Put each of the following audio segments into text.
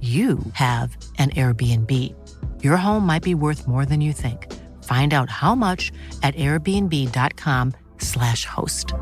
you have an Airbnb. Your home might be worth more than you think. Find out how much at airbnb.com/slash host.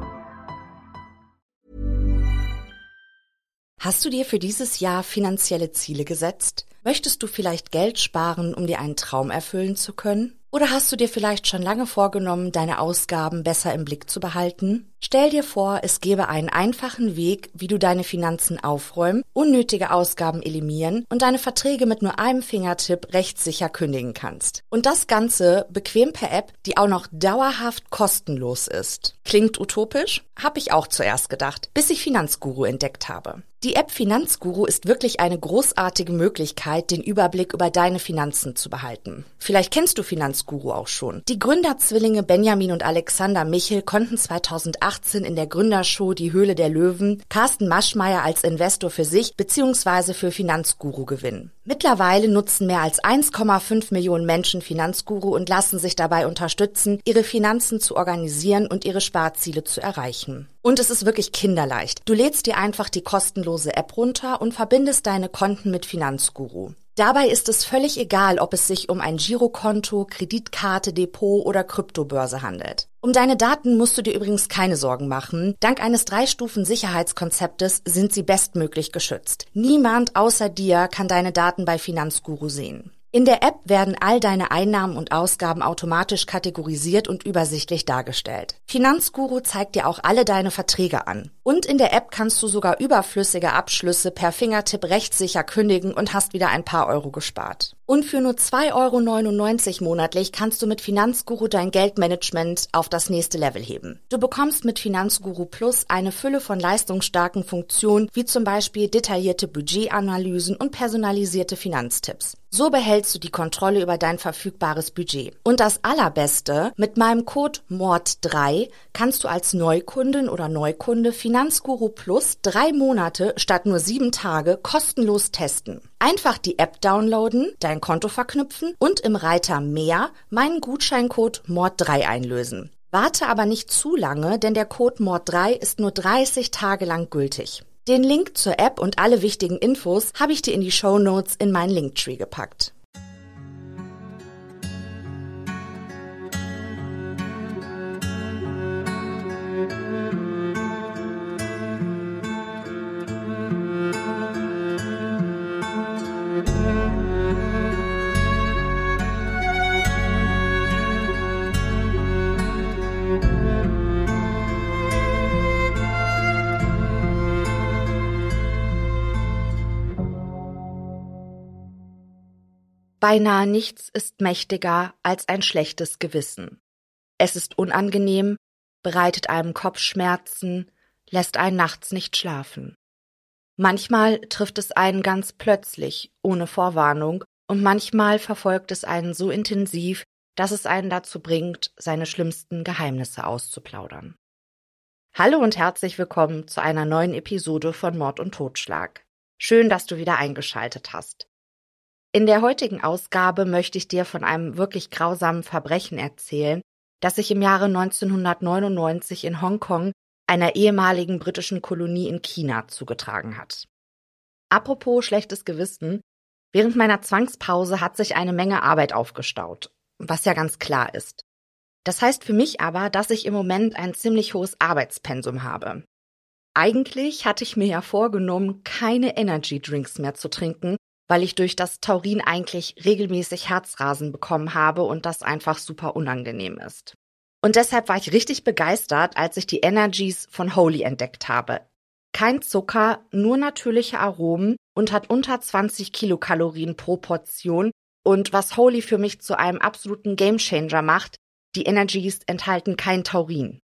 Hast du dir für dieses Jahr finanzielle Ziele gesetzt? Möchtest du vielleicht Geld sparen, um dir einen Traum erfüllen zu können? Oder hast du dir vielleicht schon lange vorgenommen, deine Ausgaben besser im Blick zu behalten? Stell dir vor, es gäbe einen einfachen Weg, wie du deine Finanzen aufräumen, unnötige Ausgaben eliminieren und deine Verträge mit nur einem Fingertipp rechtssicher kündigen kannst. Und das Ganze bequem per App, die auch noch dauerhaft kostenlos ist. Klingt utopisch? Hab ich auch zuerst gedacht, bis ich Finanzguru entdeckt habe. Die App Finanzguru ist wirklich eine großartige Möglichkeit, den Überblick über deine Finanzen zu behalten. Vielleicht kennst du Finanzguru auch schon. Die Gründerzwillinge Benjamin und Alexander Michel konnten 2018 in der Gründershow Die Höhle der Löwen Carsten Maschmeyer als Investor für sich bzw. für Finanzguru gewinnen. Mittlerweile nutzen mehr als 1,5 Millionen Menschen Finanzguru und lassen sich dabei unterstützen, ihre Finanzen zu organisieren und ihre Sparziele zu erreichen. Und es ist wirklich kinderleicht. Du lädst dir einfach die kostenlose App runter und verbindest deine Konten mit Finanzguru. Dabei ist es völlig egal, ob es sich um ein Girokonto, Kreditkarte, Depot oder Kryptobörse handelt. Um deine Daten musst du dir übrigens keine Sorgen machen. Dank eines Drei-Stufen-Sicherheitskonzeptes sind sie bestmöglich geschützt. Niemand außer dir kann deine Daten bei Finanzguru sehen. In der App werden all deine Einnahmen und Ausgaben automatisch kategorisiert und übersichtlich dargestellt. Finanzguru zeigt dir auch alle deine Verträge an. Und in der App kannst du sogar überflüssige Abschlüsse per Fingertipp rechtssicher kündigen und hast wieder ein paar Euro gespart. Und für nur 2,99 Euro monatlich kannst du mit Finanzguru dein Geldmanagement auf das nächste Level heben. Du bekommst mit Finanzguru Plus eine Fülle von leistungsstarken Funktionen, wie zum Beispiel detaillierte Budgetanalysen und personalisierte Finanztipps. So behältst du die Kontrolle über dein verfügbares Budget. Und das Allerbeste, mit meinem Code MORD3 kannst du als Neukundin oder Neukunde Finanzguru Plus drei Monate statt nur sieben Tage kostenlos testen. Einfach die App downloaden, dein Konto verknüpfen und im Reiter Mehr meinen Gutscheincode MORD3 einlösen. Warte aber nicht zu lange, denn der Code MORD3 ist nur 30 Tage lang gültig. Den Link zur App und alle wichtigen Infos habe ich dir in die Show Notes in meinen Linktree gepackt. Beinahe nichts ist mächtiger als ein schlechtes Gewissen. Es ist unangenehm, bereitet einem Kopfschmerzen, lässt einen nachts nicht schlafen. Manchmal trifft es einen ganz plötzlich, ohne Vorwarnung, und manchmal verfolgt es einen so intensiv, dass es einen dazu bringt, seine schlimmsten Geheimnisse auszuplaudern. Hallo und herzlich willkommen zu einer neuen Episode von Mord und Totschlag. Schön, dass du wieder eingeschaltet hast. In der heutigen Ausgabe möchte ich dir von einem wirklich grausamen Verbrechen erzählen, das sich im Jahre 1999 in Hongkong, einer ehemaligen britischen Kolonie in China, zugetragen hat. Apropos schlechtes Gewissen, während meiner Zwangspause hat sich eine Menge Arbeit aufgestaut, was ja ganz klar ist. Das heißt für mich aber, dass ich im Moment ein ziemlich hohes Arbeitspensum habe. Eigentlich hatte ich mir ja vorgenommen, keine Energy Drinks mehr zu trinken, weil ich durch das Taurin eigentlich regelmäßig Herzrasen bekommen habe und das einfach super unangenehm ist. Und deshalb war ich richtig begeistert, als ich die Energies von Holy entdeckt habe. Kein Zucker, nur natürliche Aromen und hat unter 20 Kilokalorien pro Portion. Und was Holy für mich zu einem absoluten Gamechanger macht, die Energies enthalten kein Taurin.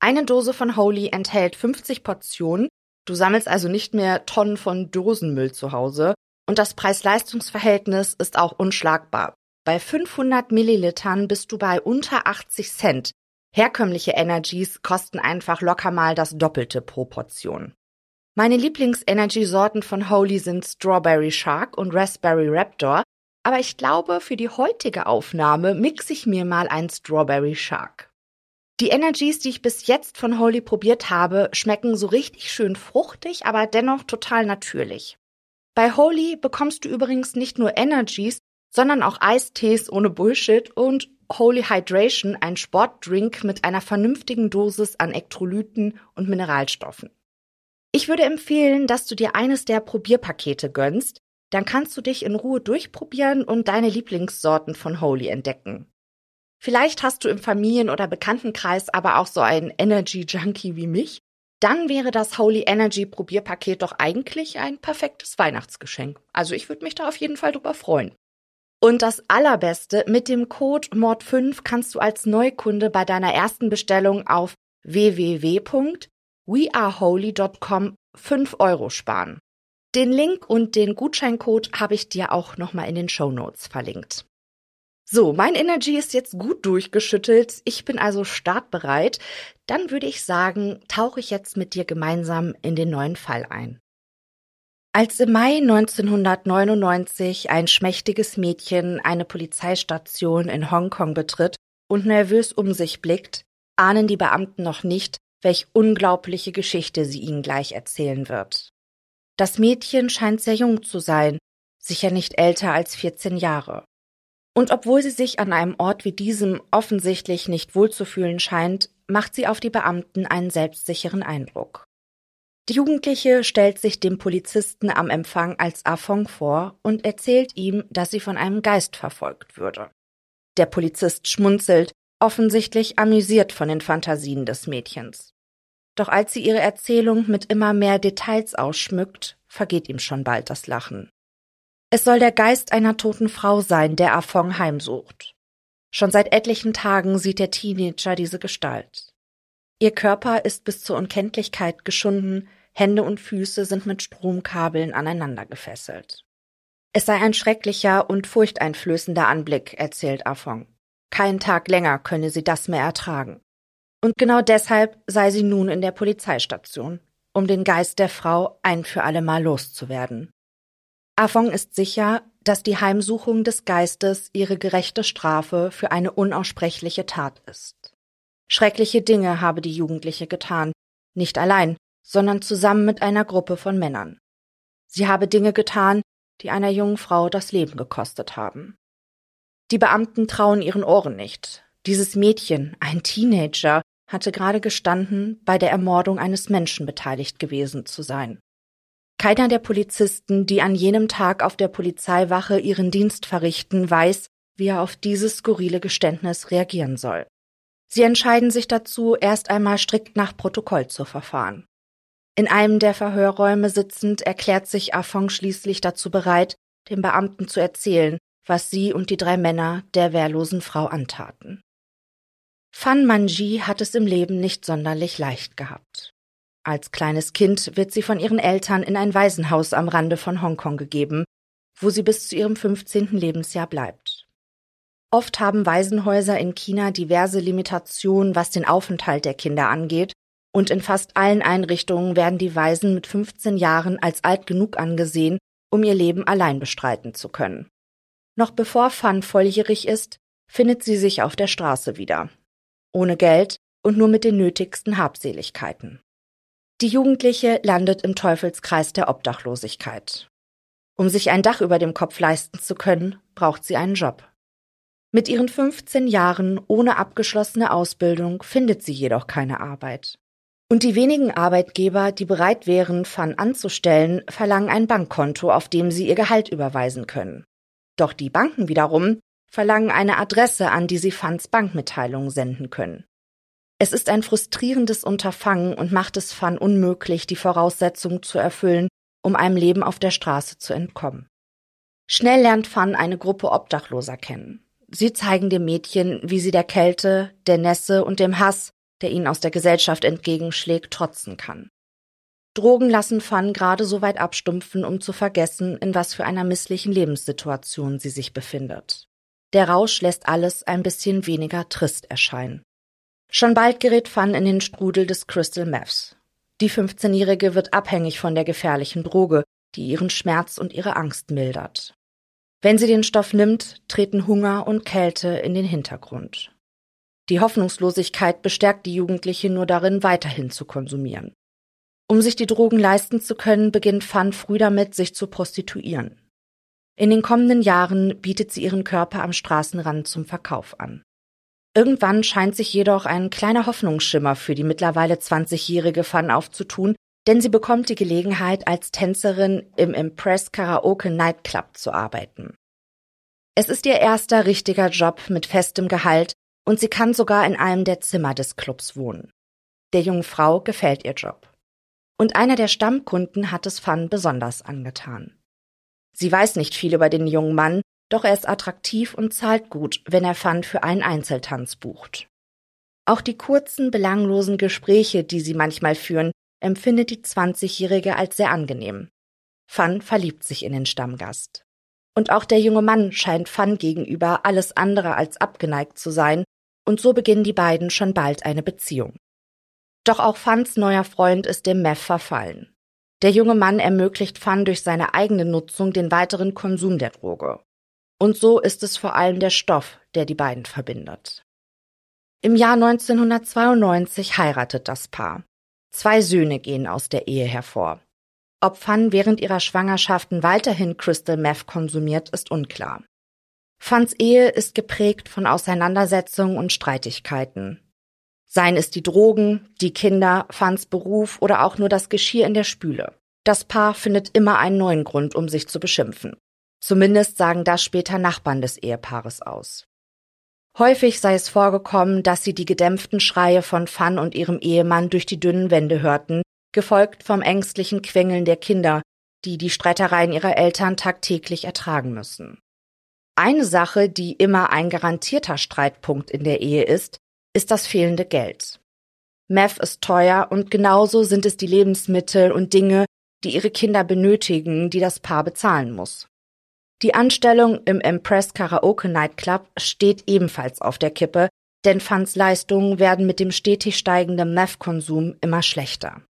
Eine Dose von Holy enthält 50 Portionen. Du sammelst also nicht mehr Tonnen von Dosenmüll zu Hause. Und das Preis-Leistungs-Verhältnis ist auch unschlagbar. Bei 500 Millilitern bist du bei unter 80 Cent. Herkömmliche Energies kosten einfach locker mal das Doppelte pro Portion. Meine Lieblings-Energy-Sorten von Holy sind Strawberry Shark und Raspberry Raptor, aber ich glaube, für die heutige Aufnahme mixe ich mir mal ein Strawberry Shark. Die Energies, die ich bis jetzt von Holy probiert habe, schmecken so richtig schön fruchtig, aber dennoch total natürlich. Bei Holy bekommst du übrigens nicht nur Energies, sondern auch Eistees ohne Bullshit und Holy Hydration, ein Sportdrink mit einer vernünftigen Dosis an Elektrolyten und Mineralstoffen. Ich würde empfehlen, dass du dir eines der Probierpakete gönnst, dann kannst du dich in Ruhe durchprobieren und deine Lieblingssorten von Holy entdecken. Vielleicht hast du im Familien- oder Bekanntenkreis aber auch so einen Energy Junkie wie mich. Dann wäre das Holy Energy Probierpaket doch eigentlich ein perfektes Weihnachtsgeschenk. Also ich würde mich da auf jeden Fall drüber freuen. Und das Allerbeste, mit dem Code MORD5 kannst du als Neukunde bei deiner ersten Bestellung auf www.weareholy.com 5 Euro sparen. Den Link und den Gutscheincode habe ich dir auch nochmal in den Show Notes verlinkt. So, mein Energy ist jetzt gut durchgeschüttelt. Ich bin also startbereit. Dann würde ich sagen, tauche ich jetzt mit dir gemeinsam in den neuen Fall ein. Als im Mai 1999 ein schmächtiges Mädchen eine Polizeistation in Hongkong betritt und nervös um sich blickt, ahnen die Beamten noch nicht, welch unglaubliche Geschichte sie ihnen gleich erzählen wird. Das Mädchen scheint sehr jung zu sein, sicher nicht älter als 14 Jahre. Und obwohl sie sich an einem Ort wie diesem offensichtlich nicht wohlzufühlen scheint, macht sie auf die Beamten einen selbstsicheren Eindruck. Die Jugendliche stellt sich dem Polizisten am Empfang als Afong vor und erzählt ihm, dass sie von einem Geist verfolgt würde. Der Polizist schmunzelt, offensichtlich amüsiert von den Fantasien des Mädchens. Doch als sie ihre Erzählung mit immer mehr Details ausschmückt, vergeht ihm schon bald das Lachen. Es soll der Geist einer toten Frau sein, der Afong heimsucht. Schon seit etlichen Tagen sieht der Teenager diese Gestalt. Ihr Körper ist bis zur Unkenntlichkeit geschunden, Hände und Füße sind mit Stromkabeln aneinander gefesselt. Es sei ein schrecklicher und furchteinflößender Anblick, erzählt Afong. Kein Tag länger könne sie das mehr ertragen. Und genau deshalb sei sie nun in der Polizeistation, um den Geist der Frau ein für allemal loszuwerden. Afong ist sicher, dass die Heimsuchung des Geistes ihre gerechte Strafe für eine unaussprechliche Tat ist. Schreckliche Dinge habe die Jugendliche getan, nicht allein, sondern zusammen mit einer Gruppe von Männern. Sie habe Dinge getan, die einer jungen Frau das Leben gekostet haben. Die Beamten trauen ihren Ohren nicht. Dieses Mädchen, ein Teenager, hatte gerade gestanden, bei der Ermordung eines Menschen beteiligt gewesen zu sein. Keiner der Polizisten, die an jenem Tag auf der Polizeiwache ihren Dienst verrichten, weiß, wie er auf dieses skurrile Geständnis reagieren soll. Sie entscheiden sich dazu, erst einmal strikt nach Protokoll zu verfahren. In einem der Verhörräume sitzend erklärt sich Afong schließlich dazu bereit, dem Beamten zu erzählen, was sie und die drei Männer der wehrlosen Frau antaten. Fan Manji hat es im Leben nicht sonderlich leicht gehabt. Als kleines Kind wird sie von ihren Eltern in ein Waisenhaus am Rande von Hongkong gegeben, wo sie bis zu ihrem 15. Lebensjahr bleibt. Oft haben Waisenhäuser in China diverse Limitationen, was den Aufenthalt der Kinder angeht, und in fast allen Einrichtungen werden die Waisen mit 15 Jahren als alt genug angesehen, um ihr Leben allein bestreiten zu können. Noch bevor Fan volljährig ist, findet sie sich auf der Straße wieder. Ohne Geld und nur mit den nötigsten Habseligkeiten. Die Jugendliche landet im Teufelskreis der Obdachlosigkeit. Um sich ein Dach über dem Kopf leisten zu können, braucht sie einen Job. Mit ihren 15 Jahren ohne abgeschlossene Ausbildung findet sie jedoch keine Arbeit. Und die wenigen Arbeitgeber, die bereit wären, Fan anzustellen, verlangen ein Bankkonto, auf dem sie ihr Gehalt überweisen können. Doch die Banken wiederum verlangen eine Adresse, an die sie Fans Bankmitteilungen senden können. Es ist ein frustrierendes Unterfangen und macht es Fan unmöglich, die Voraussetzungen zu erfüllen, um einem Leben auf der Straße zu entkommen. Schnell lernt Fan eine Gruppe Obdachloser kennen. Sie zeigen dem Mädchen, wie sie der Kälte, der Nässe und dem Hass, der ihnen aus der Gesellschaft entgegenschlägt, trotzen kann. Drogen lassen Fan gerade so weit abstumpfen, um zu vergessen, in was für einer misslichen Lebenssituation sie sich befindet. Der Rausch lässt alles ein bisschen weniger trist erscheinen. Schon bald gerät Fan in den Strudel des Crystal Meths. Die 15-Jährige wird abhängig von der gefährlichen Droge, die ihren Schmerz und ihre Angst mildert. Wenn sie den Stoff nimmt, treten Hunger und Kälte in den Hintergrund. Die Hoffnungslosigkeit bestärkt die Jugendliche nur darin, weiterhin zu konsumieren. Um sich die Drogen leisten zu können, beginnt Fan früh damit, sich zu prostituieren. In den kommenden Jahren bietet sie ihren Körper am Straßenrand zum Verkauf an. Irgendwann scheint sich jedoch ein kleiner Hoffnungsschimmer für die mittlerweile 20-jährige Fan aufzutun, denn sie bekommt die Gelegenheit, als Tänzerin im Impress Karaoke Nightclub zu arbeiten. Es ist ihr erster richtiger Job mit festem Gehalt und sie kann sogar in einem der Zimmer des Clubs wohnen. Der jungen Frau gefällt ihr Job. Und einer der Stammkunden hat es Fan besonders angetan. Sie weiß nicht viel über den jungen Mann, doch er ist attraktiv und zahlt gut, wenn er Fan für einen Einzeltanz bucht. Auch die kurzen, belanglosen Gespräche, die sie manchmal führen, empfindet die 20-Jährige als sehr angenehm. Fan verliebt sich in den Stammgast. Und auch der junge Mann scheint Fan gegenüber alles andere als abgeneigt zu sein, und so beginnen die beiden schon bald eine Beziehung. Doch auch Fans neuer Freund ist dem Meth verfallen. Der junge Mann ermöglicht Fan durch seine eigene Nutzung den weiteren Konsum der Droge. Und so ist es vor allem der Stoff, der die beiden verbindet. Im Jahr 1992 heiratet das Paar. Zwei Söhne gehen aus der Ehe hervor. Ob Fan während ihrer Schwangerschaften weiterhin Crystal Meth konsumiert, ist unklar. Fans Ehe ist geprägt von Auseinandersetzungen und Streitigkeiten. Seien es die Drogen, die Kinder, Fans Beruf oder auch nur das Geschirr in der Spüle. Das Paar findet immer einen neuen Grund, um sich zu beschimpfen. Zumindest sagen das später Nachbarn des Ehepaares aus. Häufig sei es vorgekommen, dass sie die gedämpften Schreie von Fan und ihrem Ehemann durch die dünnen Wände hörten, gefolgt vom ängstlichen Quengeln der Kinder, die die Streitereien ihrer Eltern tagtäglich ertragen müssen. Eine Sache, die immer ein garantierter Streitpunkt in der Ehe ist, ist das fehlende Geld. Meth ist teuer und genauso sind es die Lebensmittel und Dinge, die ihre Kinder benötigen, die das Paar bezahlen muss. Die Anstellung im Empress Karaoke Nightclub steht ebenfalls auf der Kippe, denn Fans Leistungen werden mit dem stetig steigenden Meth-Konsum immer schlechter.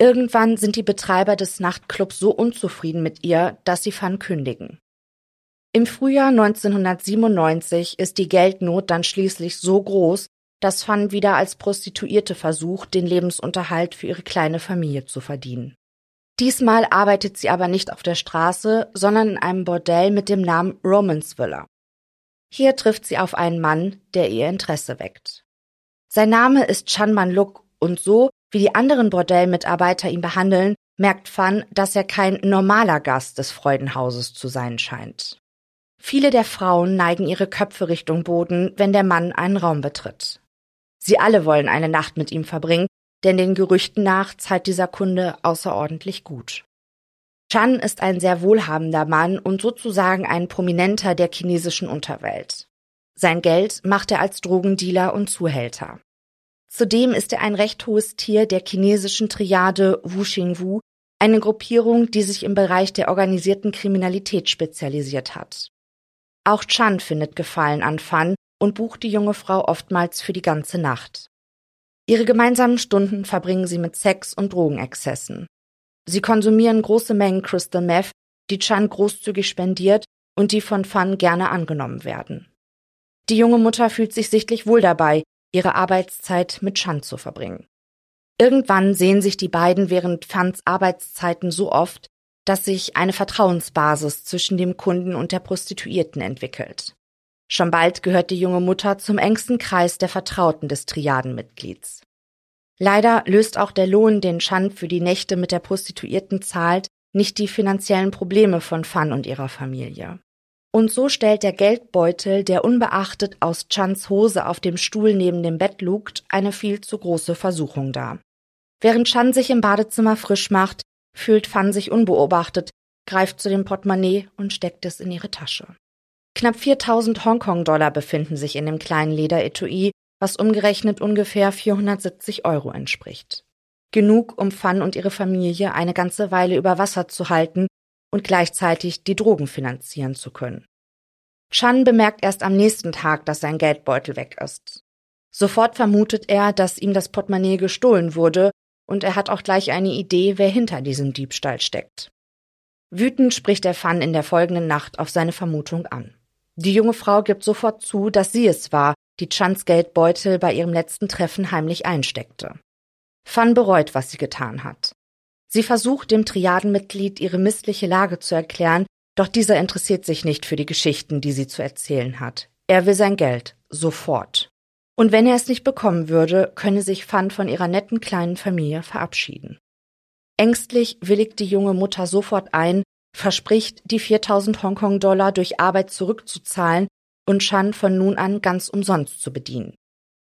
Irgendwann sind die Betreiber des Nachtclubs so unzufrieden mit ihr, dass sie Fan kündigen. Im Frühjahr 1997 ist die Geldnot dann schließlich so groß, dass Fan wieder als Prostituierte versucht, den Lebensunterhalt für ihre kleine Familie zu verdienen. Diesmal arbeitet sie aber nicht auf der Straße, sondern in einem Bordell mit dem Namen Romansvilla. Hier trifft sie auf einen Mann, der ihr Interesse weckt. Sein Name ist Chanman Luk und so, wie die anderen Bordellmitarbeiter ihn behandeln, merkt Fan, dass er kein normaler Gast des Freudenhauses zu sein scheint. Viele der Frauen neigen ihre Köpfe Richtung Boden, wenn der Mann einen Raum betritt. Sie alle wollen eine Nacht mit ihm verbringen, denn den Gerüchten nach zahlt dieser Kunde außerordentlich gut. Chan ist ein sehr wohlhabender Mann und sozusagen ein Prominenter der chinesischen Unterwelt. Sein Geld macht er als Drogendealer und Zuhälter. Zudem ist er ein recht hohes Tier der chinesischen Triade Wu Xingwu, eine Gruppierung, die sich im Bereich der organisierten Kriminalität spezialisiert hat. Auch Chan findet Gefallen an Fan und bucht die junge Frau oftmals für die ganze Nacht. Ihre gemeinsamen Stunden verbringen sie mit Sex und Drogenexzessen. Sie konsumieren große Mengen Crystal Meth, die Chan großzügig spendiert und die von Fan gerne angenommen werden. Die junge Mutter fühlt sich sichtlich wohl dabei, ihre Arbeitszeit mit Chan zu verbringen. Irgendwann sehen sich die beiden während Fans Arbeitszeiten so oft, dass sich eine Vertrauensbasis zwischen dem Kunden und der Prostituierten entwickelt. Schon bald gehört die junge Mutter zum engsten Kreis der Vertrauten des Triadenmitglieds. Leider löst auch der Lohn, den Chan für die Nächte mit der Prostituierten zahlt, nicht die finanziellen Probleme von Fan und ihrer Familie. Und so stellt der Geldbeutel, der unbeachtet aus Chans Hose auf dem Stuhl neben dem Bett lugt, eine viel zu große Versuchung dar. Während Chan sich im Badezimmer frisch macht, fühlt Fan sich unbeobachtet, greift zu dem Portemonnaie und steckt es in ihre Tasche. Knapp 4000 Hongkong-Dollar befinden sich in dem kleinen Lederetui, was umgerechnet ungefähr 470 Euro entspricht. Genug, um Fan und ihre Familie eine ganze Weile über Wasser zu halten und gleichzeitig die Drogen finanzieren zu können. Chan bemerkt erst am nächsten Tag, dass sein Geldbeutel weg ist. Sofort vermutet er, dass ihm das Portemonnaie gestohlen wurde, und er hat auch gleich eine Idee, wer hinter diesem Diebstahl steckt. Wütend spricht er Fan in der folgenden Nacht auf seine Vermutung an. Die junge Frau gibt sofort zu, dass sie es war, die Chans Geldbeutel bei ihrem letzten Treffen heimlich einsteckte. Fan bereut, was sie getan hat. Sie versucht dem Triadenmitglied ihre missliche Lage zu erklären, doch dieser interessiert sich nicht für die Geschichten, die sie zu erzählen hat. Er will sein Geld, sofort. Und wenn er es nicht bekommen würde, könne sich Fan von ihrer netten kleinen Familie verabschieden. Ängstlich willigt die junge Mutter sofort ein, verspricht, die 4000 Hongkong-Dollar durch Arbeit zurückzuzahlen und Chan von nun an ganz umsonst zu bedienen.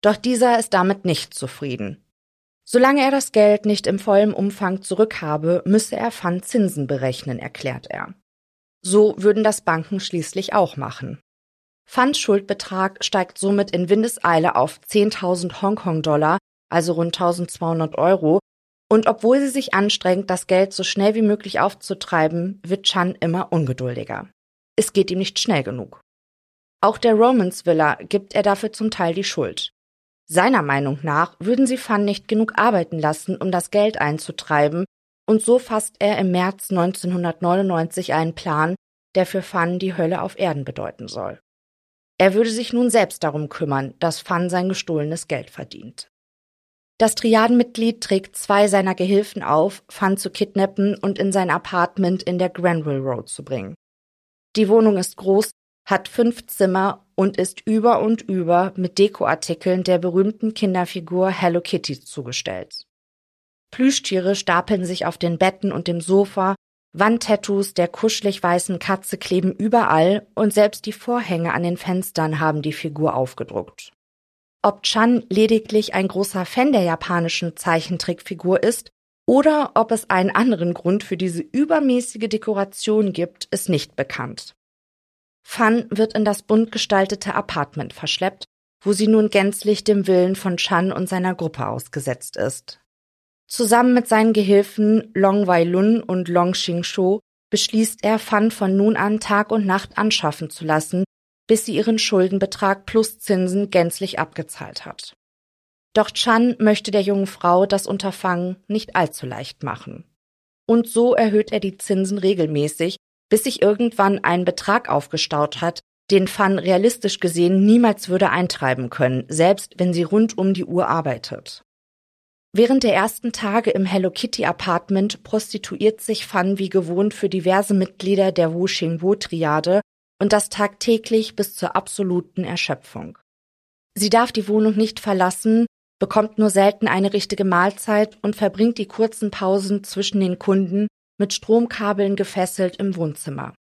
Doch dieser ist damit nicht zufrieden. Solange er das Geld nicht im vollen Umfang zurückhabe, müsse er Fan Zinsen berechnen, erklärt er. So würden das Banken schließlich auch machen. Fans Schuldbetrag steigt somit in Windeseile auf 10.000 Hongkong-Dollar, also rund 1200 Euro, und obwohl sie sich anstrengt, das Geld so schnell wie möglich aufzutreiben, wird Chan immer ungeduldiger. Es geht ihm nicht schnell genug. Auch der Romans Villa gibt er dafür zum Teil die Schuld. Seiner Meinung nach würden sie Fan nicht genug arbeiten lassen, um das Geld einzutreiben, und so fasst er im März 1999 einen Plan, der für Fan die Hölle auf Erden bedeuten soll. Er würde sich nun selbst darum kümmern, dass Fan sein gestohlenes Geld verdient. Das Triadenmitglied trägt zwei seiner Gehilfen auf, Fan zu kidnappen und in sein Apartment in der Granville Road zu bringen. Die Wohnung ist groß, hat fünf Zimmer und ist über und über mit Dekoartikeln der berühmten Kinderfigur Hello Kitty zugestellt. Plüschtiere stapeln sich auf den Betten und dem Sofa, Wandtattoos der kuschelig weißen Katze kleben überall und selbst die Vorhänge an den Fenstern haben die Figur aufgedruckt. Ob Chan lediglich ein großer Fan der japanischen Zeichentrickfigur ist oder ob es einen anderen Grund für diese übermäßige Dekoration gibt, ist nicht bekannt. Fan wird in das bunt gestaltete Apartment verschleppt, wo sie nun gänzlich dem Willen von Chan und seiner Gruppe ausgesetzt ist. Zusammen mit seinen Gehilfen Long Wai Lun und Long Xing Shou beschließt er, Fan von nun an Tag und Nacht anschaffen zu lassen, bis sie ihren Schuldenbetrag plus Zinsen gänzlich abgezahlt hat. Doch Chan möchte der jungen Frau das Unterfangen nicht allzu leicht machen. Und so erhöht er die Zinsen regelmäßig, bis sich irgendwann ein Betrag aufgestaut hat, den Fan realistisch gesehen niemals würde eintreiben können, selbst wenn sie rund um die Uhr arbeitet. Während der ersten Tage im Hello Kitty Apartment prostituiert sich Fan wie gewohnt für diverse Mitglieder der Wu Xingwo Triade und das tagtäglich bis zur absoluten Erschöpfung. Sie darf die Wohnung nicht verlassen, bekommt nur selten eine richtige Mahlzeit und verbringt die kurzen Pausen zwischen den Kunden mit Stromkabeln gefesselt im Wohnzimmer.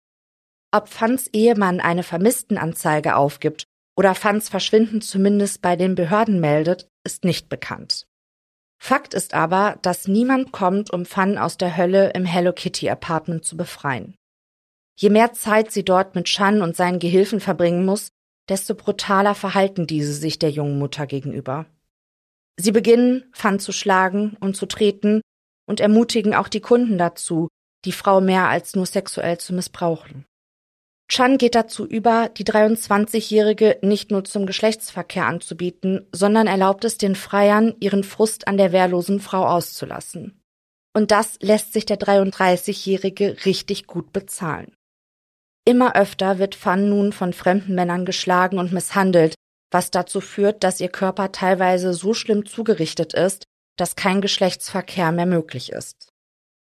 Ob Fans Ehemann eine Vermisstenanzeige aufgibt oder Fans Verschwinden zumindest bei den Behörden meldet, ist nicht bekannt. Fakt ist aber, dass niemand kommt, um Fan aus der Hölle im Hello Kitty Apartment zu befreien. Je mehr Zeit sie dort mit Chan und seinen Gehilfen verbringen muss, desto brutaler verhalten diese sich der jungen Mutter gegenüber. Sie beginnen, Fan zu schlagen und zu treten und ermutigen auch die Kunden dazu, die Frau mehr als nur sexuell zu missbrauchen. Chan geht dazu über, die 23-Jährige nicht nur zum Geschlechtsverkehr anzubieten, sondern erlaubt es den Freiern, ihren Frust an der wehrlosen Frau auszulassen. Und das lässt sich der 33-Jährige richtig gut bezahlen. Immer öfter wird Fan nun von fremden Männern geschlagen und misshandelt, was dazu führt, dass ihr Körper teilweise so schlimm zugerichtet ist, dass kein Geschlechtsverkehr mehr möglich ist.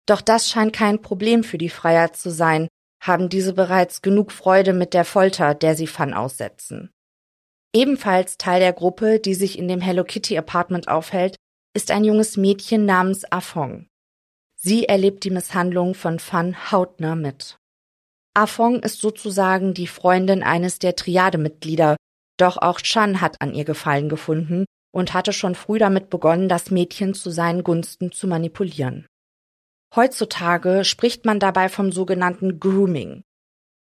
Doch das scheint kein Problem für die Freier zu sein, haben diese bereits genug Freude mit der Folter, der sie Fan aussetzen. Ebenfalls Teil der Gruppe, die sich in dem Hello Kitty Apartment aufhält, ist ein junges Mädchen namens Afong. Sie erlebt die Misshandlung von Fan hautnah mit. Afong ist sozusagen die Freundin eines der Triademitglieder, doch auch Chan hat an ihr Gefallen gefunden und hatte schon früh damit begonnen, das Mädchen zu seinen Gunsten zu manipulieren. Heutzutage spricht man dabei vom sogenannten Grooming.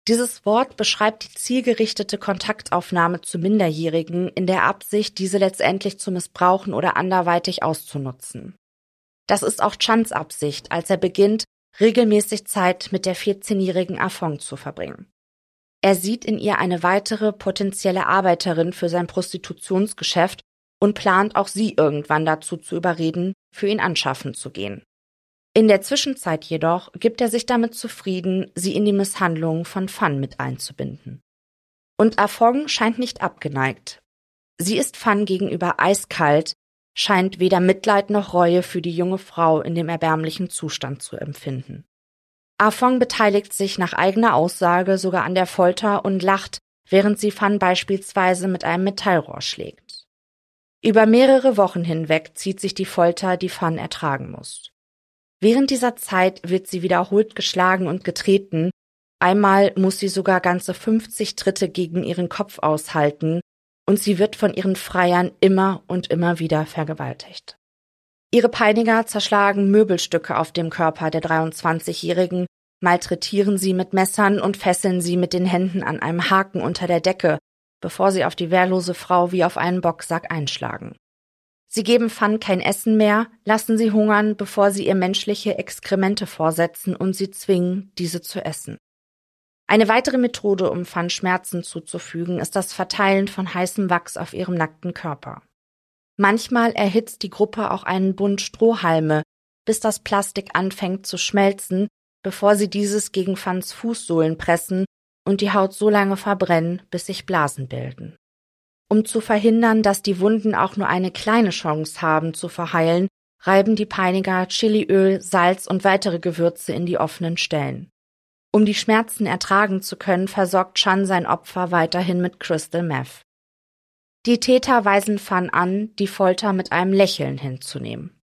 Dieses Wort beschreibt die zielgerichtete Kontaktaufnahme zu Minderjährigen in der Absicht, diese letztendlich zu missbrauchen oder anderweitig auszunutzen. Das ist auch Chans Absicht, als er beginnt, regelmäßig Zeit mit der 14-jährigen Afong zu verbringen. Er sieht in ihr eine weitere potenzielle Arbeiterin für sein Prostitutionsgeschäft und plant auch sie irgendwann dazu zu überreden, für ihn anschaffen zu gehen. In der Zwischenzeit jedoch gibt er sich damit zufrieden, sie in die Misshandlung von Fan mit einzubinden. Und Afong scheint nicht abgeneigt. Sie ist Fan gegenüber eiskalt, scheint weder Mitleid noch Reue für die junge Frau in dem erbärmlichen Zustand zu empfinden. Afong beteiligt sich nach eigener Aussage sogar an der Folter und lacht, während sie Fan beispielsweise mit einem Metallrohr schlägt. Über mehrere Wochen hinweg zieht sich die Folter, die Fan ertragen muss. Während dieser Zeit wird sie wiederholt geschlagen und getreten, einmal muss sie sogar ganze 50 Tritte gegen ihren Kopf aushalten, und sie wird von ihren Freiern immer und immer wieder vergewaltigt. Ihre Peiniger zerschlagen Möbelstücke auf dem Körper der 23-Jährigen, malträtieren sie mit Messern und fesseln sie mit den Händen an einem Haken unter der Decke, bevor sie auf die wehrlose Frau wie auf einen Bocksack einschlagen. Sie geben Fan kein Essen mehr, lassen sie hungern, bevor sie ihr menschliche Exkremente vorsetzen und sie zwingen, diese zu essen. Eine weitere Methode, um Fan Schmerzen zuzufügen, ist das Verteilen von heißem Wachs auf ihrem nackten Körper. Manchmal erhitzt die Gruppe auch einen Bund Strohhalme, bis das Plastik anfängt zu schmelzen, bevor sie dieses gegen Fans Fußsohlen pressen und die Haut so lange verbrennen, bis sich Blasen bilden. Um zu verhindern, dass die Wunden auch nur eine kleine Chance haben zu verheilen, reiben die Peiniger Chiliöl, Salz und weitere Gewürze in die offenen Stellen. Um die Schmerzen ertragen zu können, versorgt Chan sein Opfer weiterhin mit Crystal Meth. Die Täter weisen Fan an, die Folter mit einem Lächeln hinzunehmen.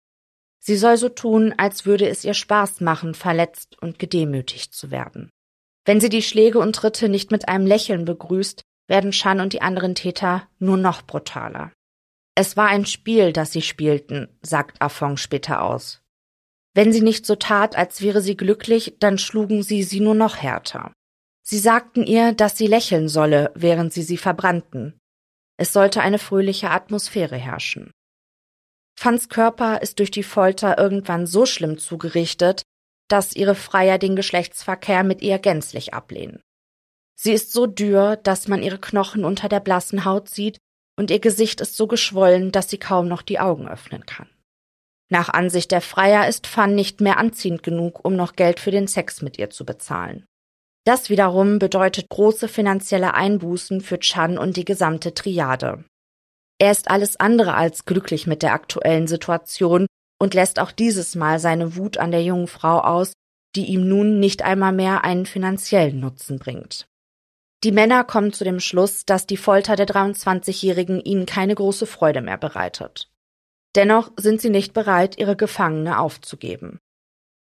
Sie soll so tun, als würde es ihr Spaß machen, verletzt und gedemütigt zu werden. Wenn sie die Schläge und Tritte nicht mit einem Lächeln begrüßt, werden Chan und die anderen Täter nur noch brutaler. Es war ein Spiel, das sie spielten, sagt Afong später aus. Wenn sie nicht so tat, als wäre sie glücklich, dann schlugen sie sie nur noch härter. Sie sagten ihr, dass sie lächeln solle, während sie sie verbrannten. Es sollte eine fröhliche Atmosphäre herrschen. Fans Körper ist durch die Folter irgendwann so schlimm zugerichtet, dass ihre Freier den Geschlechtsverkehr mit ihr gänzlich ablehnen. Sie ist so dürr, dass man ihre Knochen unter der blassen Haut sieht, und ihr Gesicht ist so geschwollen, dass sie kaum noch die Augen öffnen kann. Nach Ansicht der Freier ist Fan nicht mehr anziehend genug, um noch Geld für den Sex mit ihr zu bezahlen. Das wiederum bedeutet große finanzielle Einbußen für Chan und die gesamte Triade. Er ist alles andere als glücklich mit der aktuellen Situation und lässt auch dieses Mal seine Wut an der jungen Frau aus, die ihm nun nicht einmal mehr einen finanziellen Nutzen bringt. Die Männer kommen zu dem Schluss, dass die Folter der 23-Jährigen ihnen keine große Freude mehr bereitet. Dennoch sind sie nicht bereit, ihre Gefangene aufzugeben.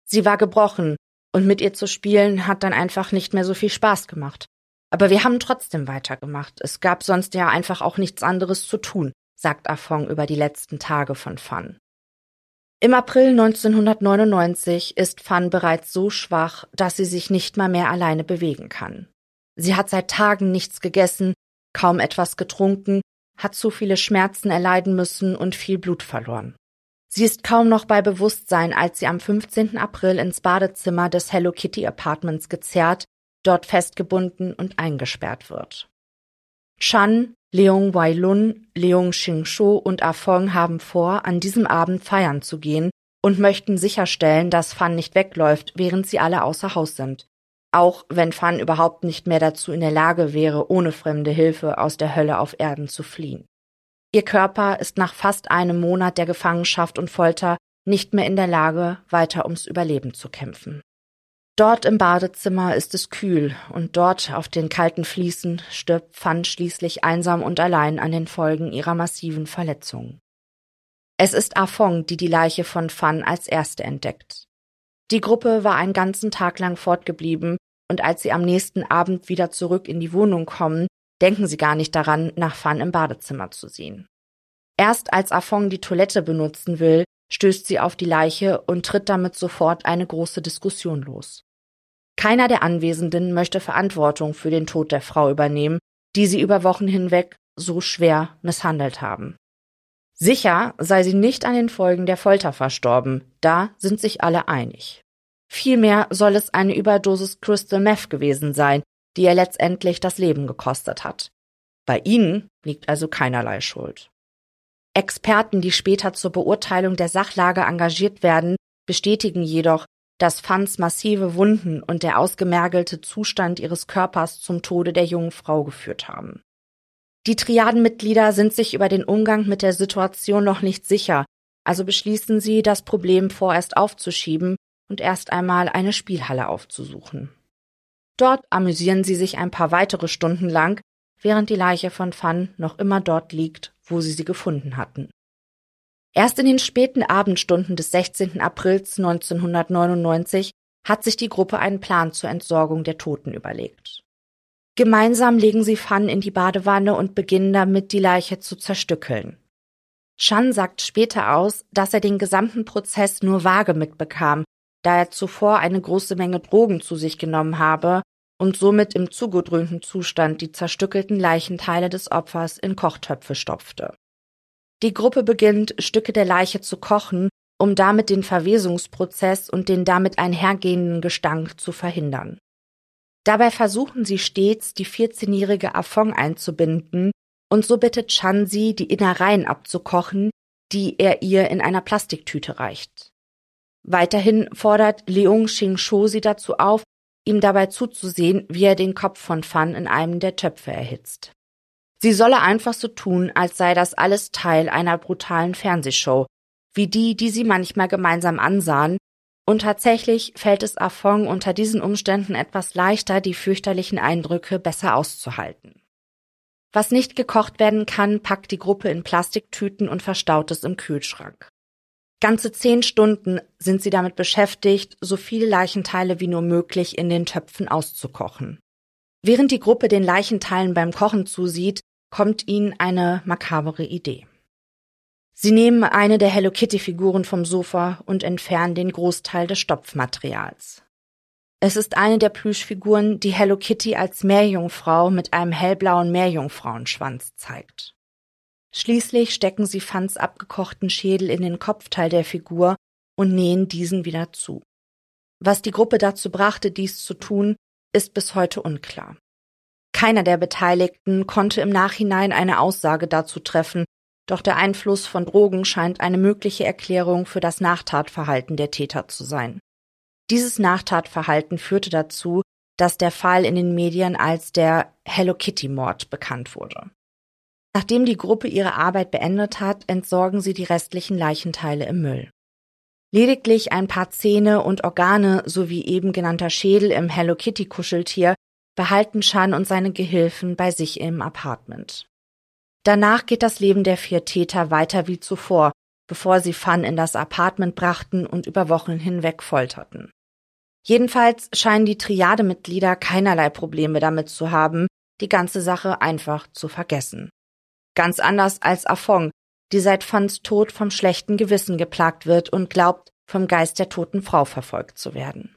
Sie war gebrochen, und mit ihr zu spielen hat dann einfach nicht mehr so viel Spaß gemacht. Aber wir haben trotzdem weitergemacht. Es gab sonst ja einfach auch nichts anderes zu tun, sagt Afong über die letzten Tage von Fan. Im April 1999 ist Fan bereits so schwach, dass sie sich nicht mal mehr alleine bewegen kann. Sie hat seit Tagen nichts gegessen, kaum etwas getrunken, hat zu viele Schmerzen erleiden müssen und viel Blut verloren. Sie ist kaum noch bei Bewusstsein, als sie am 15. April ins Badezimmer des Hello Kitty Apartments gezerrt, dort festgebunden und eingesperrt wird. Chan, Leung Wai-lun, Leung Xing-shu und Afong haben vor, an diesem Abend feiern zu gehen und möchten sicherstellen, dass Fan nicht wegläuft, während sie alle außer Haus sind auch wenn Fan überhaupt nicht mehr dazu in der Lage wäre, ohne fremde Hilfe aus der Hölle auf Erden zu fliehen. Ihr Körper ist nach fast einem Monat der Gefangenschaft und Folter nicht mehr in der Lage, weiter ums Überleben zu kämpfen. Dort im Badezimmer ist es kühl und dort auf den kalten Fliesen stirbt Fan schließlich einsam und allein an den Folgen ihrer massiven Verletzungen. Es ist Afong, die die Leiche von Fan als erste entdeckt. Die Gruppe war einen ganzen Tag lang fortgeblieben und als sie am nächsten Abend wieder zurück in die Wohnung kommen, denken sie gar nicht daran, nach Fan im Badezimmer zu sehen. Erst als Afong die Toilette benutzen will, stößt sie auf die Leiche und tritt damit sofort eine große Diskussion los. Keiner der Anwesenden möchte Verantwortung für den Tod der Frau übernehmen, die sie über Wochen hinweg so schwer misshandelt haben. Sicher sei sie nicht an den Folgen der Folter verstorben, da sind sich alle einig. Vielmehr soll es eine Überdosis Crystal Meth gewesen sein, die ihr letztendlich das Leben gekostet hat. Bei ihnen liegt also keinerlei Schuld. Experten, die später zur Beurteilung der Sachlage engagiert werden, bestätigen jedoch, dass Fans massive Wunden und der ausgemergelte Zustand ihres Körpers zum Tode der jungen Frau geführt haben. Die Triadenmitglieder sind sich über den Umgang mit der Situation noch nicht sicher, also beschließen sie, das Problem vorerst aufzuschieben und erst einmal eine Spielhalle aufzusuchen. Dort amüsieren sie sich ein paar weitere Stunden lang, während die Leiche von Fan noch immer dort liegt, wo sie sie gefunden hatten. Erst in den späten Abendstunden des 16. Aprils 1999 hat sich die Gruppe einen Plan zur Entsorgung der Toten überlegt. Gemeinsam legen sie Fan in die Badewanne und beginnen damit, die Leiche zu zerstückeln. Chan sagt später aus, dass er den gesamten Prozess nur vage mitbekam, da er zuvor eine große Menge Drogen zu sich genommen habe und somit im zugedröhnten Zustand die zerstückelten Leichenteile des Opfers in Kochtöpfe stopfte. Die Gruppe beginnt, Stücke der Leiche zu kochen, um damit den Verwesungsprozess und den damit einhergehenden Gestank zu verhindern. Dabei versuchen sie stets, die 14-jährige Afong einzubinden und so bittet Chan sie, die Innereien abzukochen, die er ihr in einer Plastiktüte reicht. Weiterhin fordert Leung Xing-sho sie dazu auf, ihm dabei zuzusehen, wie er den Kopf von Fan in einem der Töpfe erhitzt. Sie solle einfach so tun, als sei das alles Teil einer brutalen Fernsehshow, wie die, die sie manchmal gemeinsam ansahen, und tatsächlich fällt es Afong unter diesen Umständen etwas leichter, die fürchterlichen Eindrücke besser auszuhalten. Was nicht gekocht werden kann, packt die Gruppe in Plastiktüten und verstaut es im Kühlschrank. Ganze zehn Stunden sind sie damit beschäftigt, so viele Leichenteile wie nur möglich in den Töpfen auszukochen. Während die Gruppe den Leichenteilen beim Kochen zusieht, kommt ihnen eine makabere Idee. Sie nehmen eine der Hello Kitty Figuren vom Sofa und entfernen den Großteil des Stopfmaterials. Es ist eine der Plüschfiguren, die Hello Kitty als Meerjungfrau mit einem hellblauen Meerjungfrauenschwanz zeigt. Schließlich stecken sie Fans abgekochten Schädel in den Kopfteil der Figur und nähen diesen wieder zu. Was die Gruppe dazu brachte, dies zu tun, ist bis heute unklar. Keiner der Beteiligten konnte im Nachhinein eine Aussage dazu treffen, doch der Einfluss von Drogen scheint eine mögliche Erklärung für das Nachtatverhalten der Täter zu sein. Dieses Nachtatverhalten führte dazu, dass der Fall in den Medien als der Hello Kitty Mord bekannt wurde. Nachdem die Gruppe ihre Arbeit beendet hat, entsorgen sie die restlichen Leichenteile im Müll. Lediglich ein paar Zähne und Organe sowie eben genannter Schädel im Hello Kitty Kuscheltier behalten Chan und seine Gehilfen bei sich im Apartment. Danach geht das Leben der vier Täter weiter wie zuvor, bevor sie Fan in das Apartment brachten und über Wochen hinweg folterten. Jedenfalls scheinen die Triademitglieder keinerlei Probleme damit zu haben, die ganze Sache einfach zu vergessen. Ganz anders als Afong, die seit Fans Tod vom schlechten Gewissen geplagt wird und glaubt, vom Geist der toten Frau verfolgt zu werden.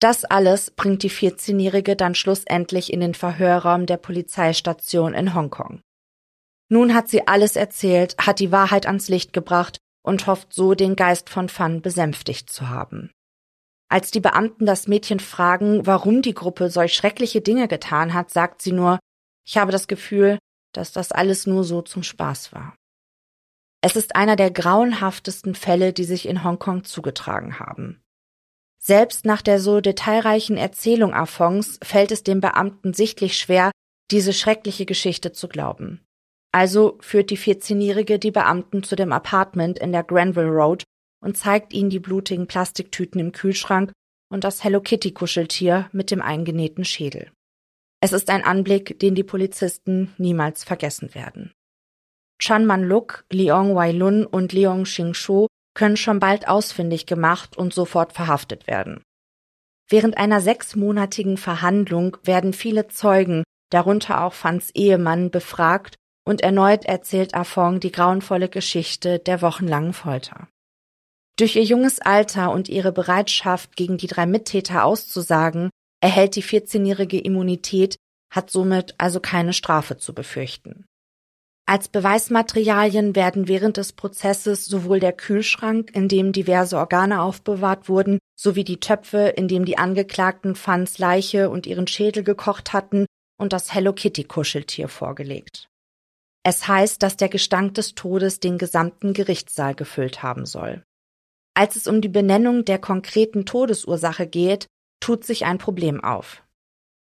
Das alles bringt die 14-Jährige dann schlussendlich in den Verhörraum der Polizeistation in Hongkong. Nun hat sie alles erzählt, hat die Wahrheit ans Licht gebracht und hofft so, den Geist von Fan besänftigt zu haben. Als die Beamten das Mädchen fragen, warum die Gruppe solch schreckliche Dinge getan hat, sagt sie nur, ich habe das Gefühl, dass das alles nur so zum Spaß war. Es ist einer der grauenhaftesten Fälle, die sich in Hongkong zugetragen haben. Selbst nach der so detailreichen Erzählung Afongs fällt es dem Beamten sichtlich schwer, diese schreckliche Geschichte zu glauben. Also führt die 14-Jährige die Beamten zu dem Apartment in der Granville Road und zeigt ihnen die blutigen Plastiktüten im Kühlschrank und das Hello Kitty Kuscheltier mit dem eingenähten Schädel. Es ist ein Anblick, den die Polizisten niemals vergessen werden. Chan Man-luk, Leong Wai-lun und Leong Xing-shu können schon bald ausfindig gemacht und sofort verhaftet werden. Während einer sechsmonatigen Verhandlung werden viele Zeugen, darunter auch Fans Ehemann, befragt und erneut erzählt Afong die grauenvolle Geschichte der wochenlangen Folter. Durch ihr junges Alter und ihre Bereitschaft, gegen die drei Mittäter auszusagen, erhält die 14-jährige Immunität, hat somit also keine Strafe zu befürchten. Als Beweismaterialien werden während des Prozesses sowohl der Kühlschrank, in dem diverse Organe aufbewahrt wurden, sowie die Töpfe, in dem die Angeklagten Fans Leiche und ihren Schädel gekocht hatten, und das Hello Kitty Kuscheltier vorgelegt. Es heißt, dass der Gestank des Todes den gesamten Gerichtssaal gefüllt haben soll. Als es um die Benennung der konkreten Todesursache geht, tut sich ein Problem auf.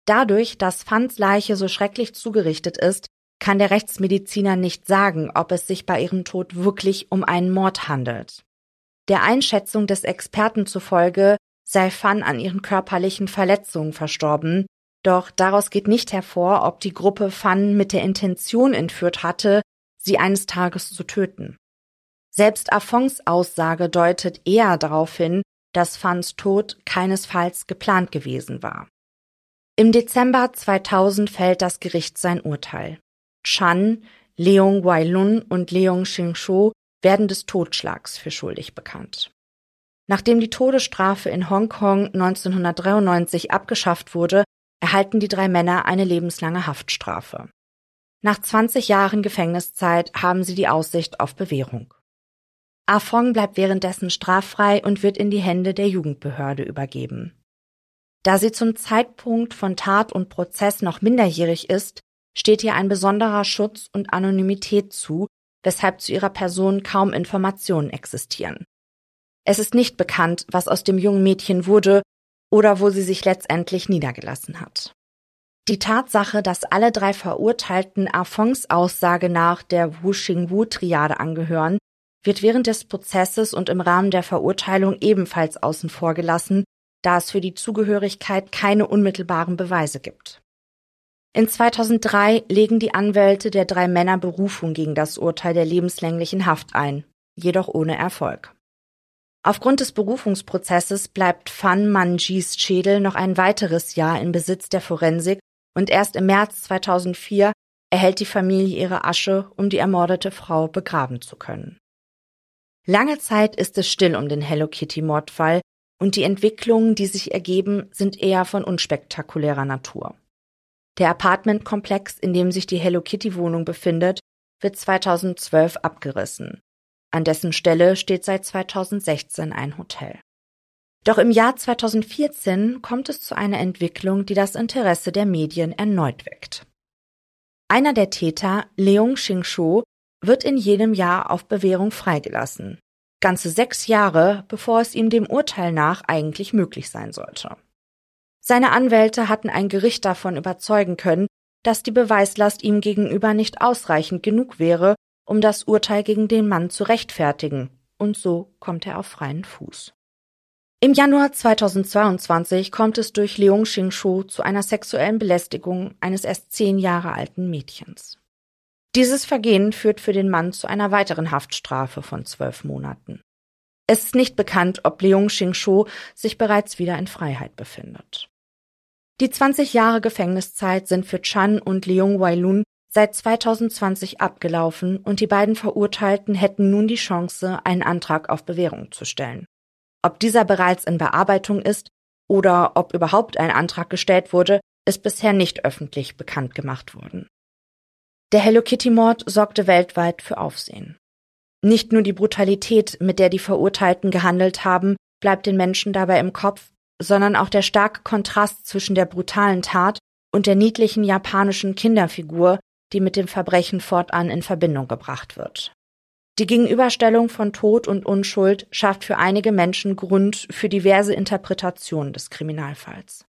Dadurch, dass Fans Leiche so schrecklich zugerichtet ist, kann der Rechtsmediziner nicht sagen, ob es sich bei ihrem Tod wirklich um einen Mord handelt. Der Einschätzung des Experten zufolge sei Fan an ihren körperlichen Verletzungen verstorben, doch daraus geht nicht hervor, ob die Gruppe Fan mit der Intention entführt hatte, sie eines Tages zu töten. Selbst Afons Aussage deutet eher darauf hin, dass Fans Tod keinesfalls geplant gewesen war. Im Dezember 2000 fällt das Gericht sein Urteil. Chan, Leong Wai-lun und Leong Xing-shu werden des Totschlags für schuldig bekannt. Nachdem die Todesstrafe in Hongkong 1993 abgeschafft wurde, erhalten die drei Männer eine lebenslange Haftstrafe. Nach 20 Jahren Gefängniszeit haben sie die Aussicht auf Bewährung. Afong bleibt währenddessen straffrei und wird in die Hände der Jugendbehörde übergeben. Da sie zum Zeitpunkt von Tat und Prozess noch minderjährig ist, steht ihr ein besonderer Schutz und Anonymität zu, weshalb zu ihrer Person kaum Informationen existieren. Es ist nicht bekannt, was aus dem jungen Mädchen wurde oder wo sie sich letztendlich niedergelassen hat. Die Tatsache, dass alle drei Verurteilten Afongs Aussage nach der Wu-Xing-Wu-Triade angehören, wird während des Prozesses und im Rahmen der Verurteilung ebenfalls außen vor gelassen, da es für die Zugehörigkeit keine unmittelbaren Beweise gibt. In 2003 legen die Anwälte der drei Männer Berufung gegen das Urteil der lebenslänglichen Haft ein, jedoch ohne Erfolg. Aufgrund des Berufungsprozesses bleibt Fan Manjis Schädel noch ein weiteres Jahr in Besitz der Forensik und erst im März 2004 erhält die Familie ihre Asche, um die ermordete Frau begraben zu können. Lange Zeit ist es still um den Hello Kitty Mordfall und die Entwicklungen, die sich ergeben, sind eher von unspektakulärer Natur. Der Apartmentkomplex, in dem sich die Hello Kitty Wohnung befindet, wird 2012 abgerissen. An dessen Stelle steht seit 2016 ein Hotel. Doch im Jahr 2014 kommt es zu einer Entwicklung, die das Interesse der Medien erneut weckt. Einer der Täter, Leung Xing-shu, wird in jenem Jahr auf Bewährung freigelassen. Ganze sechs Jahre, bevor es ihm dem Urteil nach eigentlich möglich sein sollte. Seine Anwälte hatten ein Gericht davon überzeugen können, dass die Beweislast ihm gegenüber nicht ausreichend genug wäre, um das Urteil gegen den Mann zu rechtfertigen, und so kommt er auf freien Fuß. Im Januar 2022 kommt es durch Leung Xing-shu zu einer sexuellen Belästigung eines erst zehn Jahre alten Mädchens. Dieses Vergehen führt für den Mann zu einer weiteren Haftstrafe von zwölf Monaten. Es ist nicht bekannt, ob Leung Xing-shu sich bereits wieder in Freiheit befindet. Die 20 Jahre Gefängniszeit sind für Chan und Leung Wai-lun seit 2020 abgelaufen und die beiden Verurteilten hätten nun die Chance, einen Antrag auf Bewährung zu stellen. Ob dieser bereits in Bearbeitung ist oder ob überhaupt ein Antrag gestellt wurde, ist bisher nicht öffentlich bekannt gemacht worden. Der Hello Kitty Mord sorgte weltweit für Aufsehen. Nicht nur die Brutalität, mit der die Verurteilten gehandelt haben, bleibt den Menschen dabei im Kopf, sondern auch der starke Kontrast zwischen der brutalen Tat und der niedlichen japanischen Kinderfigur, die mit dem Verbrechen fortan in Verbindung gebracht wird. Die Gegenüberstellung von Tod und Unschuld schafft für einige Menschen Grund für diverse Interpretationen des Kriminalfalls.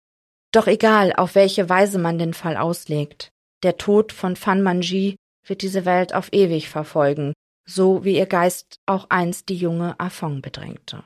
Doch egal, auf welche Weise man den Fall auslegt, der Tod von Fan Manji wird diese Welt auf ewig verfolgen, so wie ihr Geist auch einst die junge Afong bedrängte.